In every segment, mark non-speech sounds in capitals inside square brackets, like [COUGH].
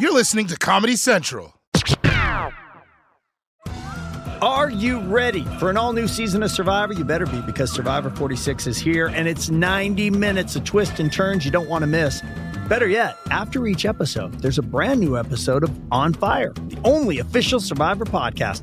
You're listening to Comedy Central. Are you ready for an all new season of Survivor? You better be because Survivor 46 is here and it's 90 minutes of twists and turns you don't want to miss. Better yet, after each episode, there's a brand new episode of On Fire, the only official Survivor podcast.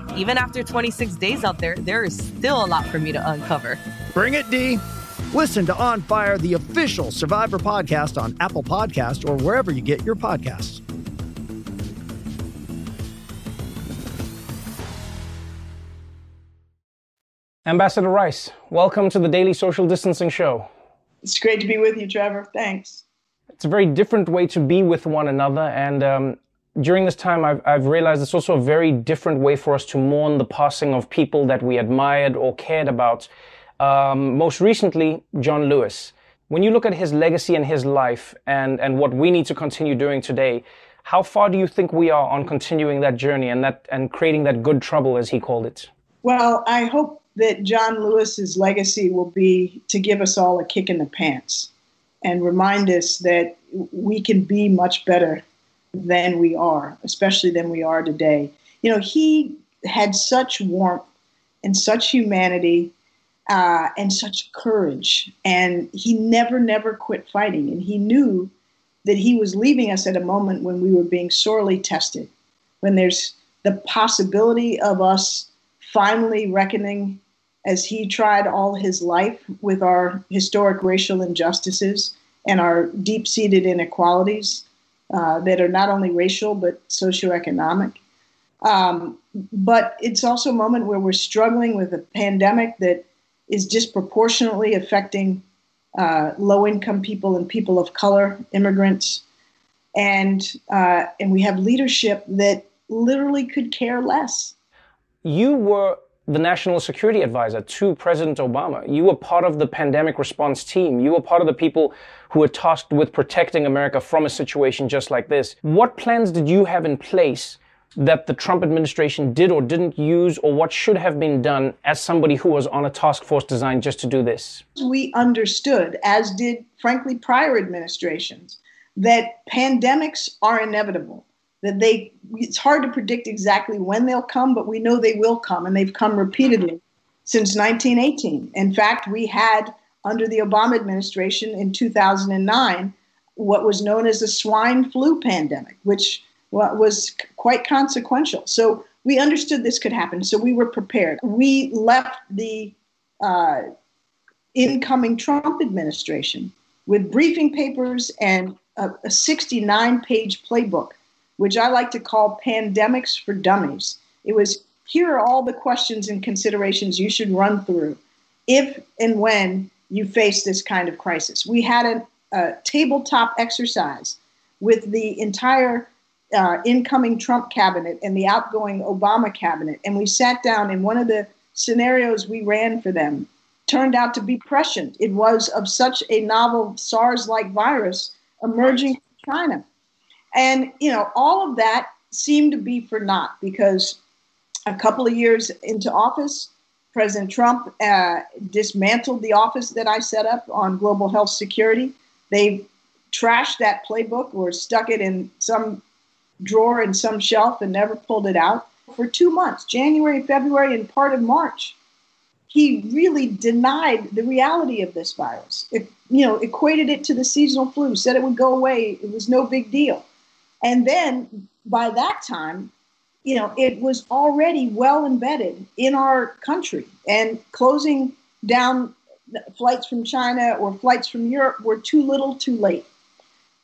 even after 26 days out there, there is still a lot for me to uncover. Bring it, Dee. Listen to On Fire, the official Survivor podcast on Apple Podcast or wherever you get your podcasts. Ambassador Rice, welcome to the Daily Social Distancing Show. It's great to be with you, Trevor. Thanks. It's a very different way to be with one another, and um, during this time, I've, I've realized it's also a very different way for us to mourn the passing of people that we admired or cared about. Um, most recently, John Lewis. When you look at his legacy and his life and, and what we need to continue doing today, how far do you think we are on continuing that journey and that and creating that good trouble, as he called it? Well, I hope that John Lewis's legacy will be to give us all a kick in the pants and remind us that we can be much better than we are, especially than we are today. You know, he had such warmth and such humanity uh, and such courage, and he never, never quit fighting. And he knew that he was leaving us at a moment when we were being sorely tested, when there's the possibility of us finally reckoning as he tried all his life with our historic racial injustices and our deep seated inequalities uh, that are not only racial but socioeconomic. Um, but it's also a moment where we're struggling with a pandemic that is disproportionately affecting uh, low income people and people of color, immigrants. And, uh, and we have leadership that literally could care less. You were the national security advisor to President Obama. You were part of the pandemic response team. You were part of the people who were tasked with protecting America from a situation just like this. What plans did you have in place that the Trump administration did or didn't use, or what should have been done as somebody who was on a task force designed just to do this? We understood, as did, frankly, prior administrations, that pandemics are inevitable that they it's hard to predict exactly when they'll come, but we know they will come, and they've come repeatedly since 1918. In fact, we had under the Obama administration in 2009 what was known as the swine flu pandemic, which was quite consequential. So we understood this could happen, so we were prepared. We left the uh, incoming Trump administration with briefing papers and a, a 69 page playbook which I like to call pandemics for dummies. It was here are all the questions and considerations you should run through if and when you face this kind of crisis. We had a, tabletop exercise with the entire uh, incoming Trump cabinet and the outgoing Obama cabinet, and we sat down and one of the scenarios we ran for them turned out to be prescient. It was of such a novel SARS like virus emerging from China. And, you know, all of that seemed to be for naught because a couple of years into office, President Trump uh, dismantled the office that I set up on global health security. They trashed that playbook or stuck it in some drawer in some shelf and never pulled it out for two months January, February, and part of March. He really denied the reality of this virus. It, you know, equated it to the seasonal flu, said it would go away. It was no big deal. And then by that time, you know, it was already well embedded in our country and closing down flights from China or flights from Europe were too little too late.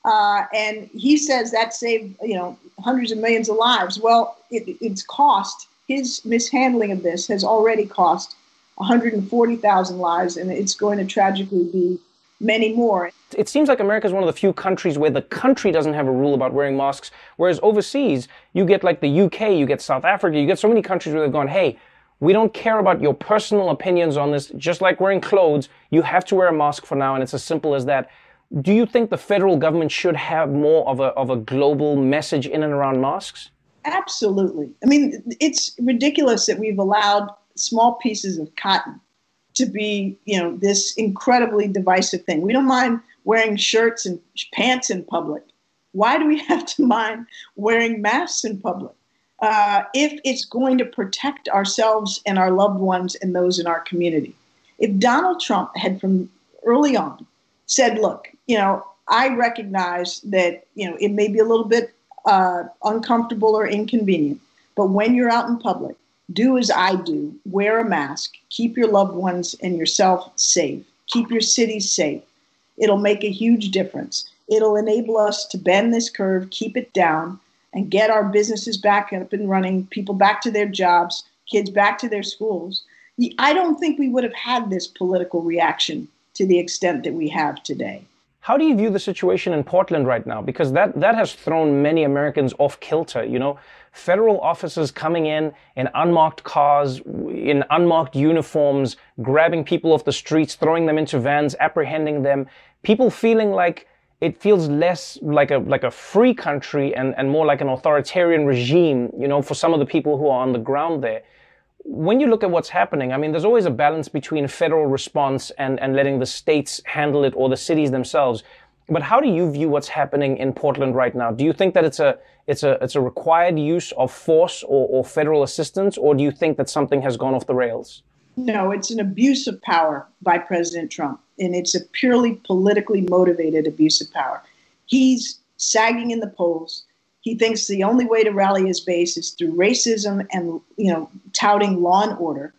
Uh, and he says that saved, you know, hundreds of millions of lives. Well, it, it's cost, his mishandling of this has already cost 140,000 lives, and it's going to tragically be many more. It seems like America is one of the few countries where the country doesn't have a rule about wearing masks, whereas overseas, you get like the UK, you get South Africa, you get so many countries where they've gone, hey, we don't care about your personal opinions on this. Just like wearing clothes, you have to wear a mask for now, and it's as simple as that. Do you think the federal government should have more of a, of a global message in and around masks? Absolutely. I mean, it's ridiculous that we've allowed small pieces of cotton to be, you know, this incredibly divisive thing. We don't mind wearing shirts and pants in public. Why do we [LAUGHS] have to mind wearing masks in public? Uh, if it's going to protect ourselves and our loved ones and those in our community. If Donald Trump had from early on said, look, you know, I recognize that, you know, it may be a little bit uh, uncomfortable or inconvenient, but when you're out in public, do as I do wear a mask, keep your loved ones and yourself safe, keep your city safe. It'll make a huge difference. It'll enable us to bend this curve, keep it down, and get our businesses back up and running, people back to their jobs, kids back to their schools. I don't think we would have had this political reaction to the extent that we have today. How do you view the situation in Portland right now? Because that, that has thrown many Americans off kilter. You know, federal officers coming in in unmarked cars, in unmarked uniforms, grabbing people off the streets, throwing them into vans, apprehending them. People feeling like it feels less like a like a free country and, and more like an authoritarian regime, you know, for some of the people who are on the ground there. When you look at what's happening, I mean, there's always a balance between federal response and, and letting the states handle it or the cities themselves. But how do you view what's happening in Portland right now? Do you think that it's a it's a it's a required use of force or, or federal assistance, or do you think that something has gone off the rails? No, it's an abuse of power by President Trump, and it's a purely politically motivated abuse of power. He's sagging in the polls. He thinks the only way to rally his base is through racism and you know touting law and order.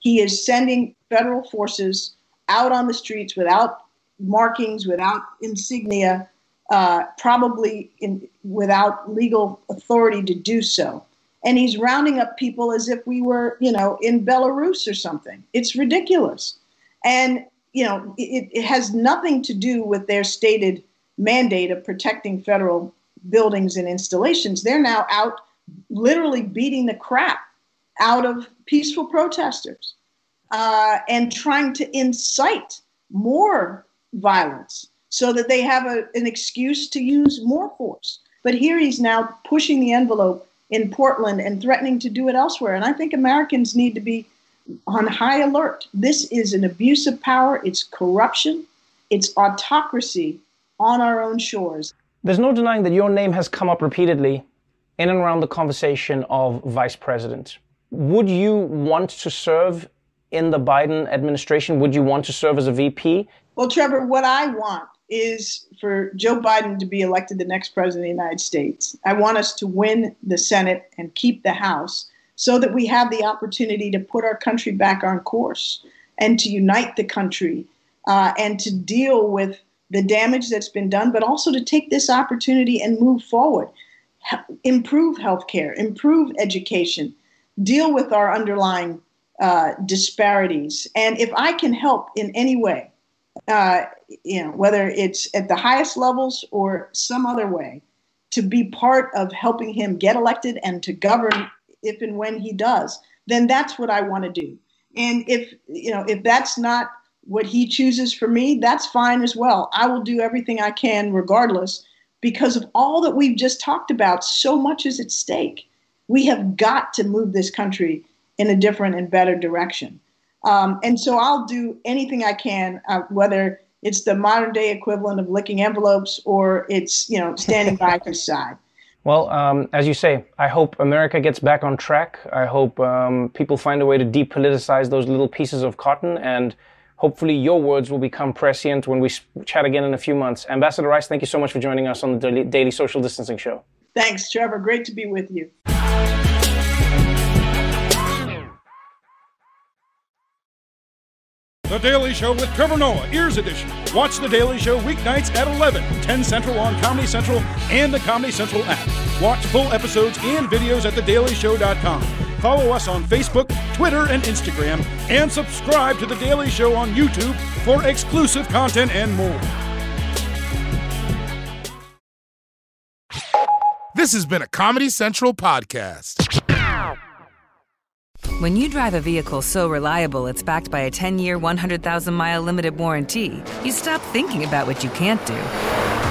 He is sending federal forces out on the streets without markings, without insignia, uh, probably in, without legal authority to do so and he's rounding up people as if we were, you know, in Belarus or something. It's ridiculous. And, you know, it, it has nothing to do with their stated mandate of protecting federal buildings and installations. They're now out literally beating the crap out of peaceful protesters uh, and trying to incite more violence so that they have a, an excuse to use more force. But here he's now pushing the envelope in Portland and threatening to do it elsewhere. And I think Americans need to be on high alert. This is an abuse of power, it's corruption, it's autocracy on our own shores. There's no denying that your name has come up repeatedly in and around the conversation of vice president. Would you want to serve in the Biden administration? Would you want to serve as a VP? Well, Trevor, what I want is for Joe Biden to be elected the next president of the United States. I want us to win the Senate and keep the House so that we have the opportunity to put our country back on course and to unite the country uh, and to deal with the damage that's been done, but also to take this opportunity and move forward, improve healthcare, improve education, deal with our underlying uh, disparities. And if I can help in any way, uh, you know, whether it's at the highest levels or some other way, to be part of helping him get elected and to govern if and when he does, then that's what I want to do. And if you know, if that's not what he chooses for me, that's fine as well. I will do everything I can regardless because of all that we've just talked about, so much is at stake. We have got to move this country in a different and better direction. Um, and so I'll do anything I can, uh, whether it's the modern day equivalent of licking envelopes or it's you know standing by [LAUGHS] his side. Well, um, as you say, I hope America gets back on track. I hope um, people find a way to depoliticize those little pieces of cotton, and hopefully your words will become prescient when we chat again in a few months. Ambassador Rice, thank you so much for joining us on the Daily, Daily Social Distancing Show. Thanks, Trevor. Great to be with you. The Daily Show with Trevor Noah, Ears Edition. Watch The Daily Show weeknights at 11, 10 Central on Comedy Central and the Comedy Central app. Watch full episodes and videos at thedailyshow.com. Follow us on Facebook, Twitter, and Instagram, and subscribe to The Daily Show on YouTube for exclusive content and more. This has been a Comedy Central podcast. When you drive a vehicle so reliable it's backed by a 10 year, 100,000 mile limited warranty, you stop thinking about what you can't do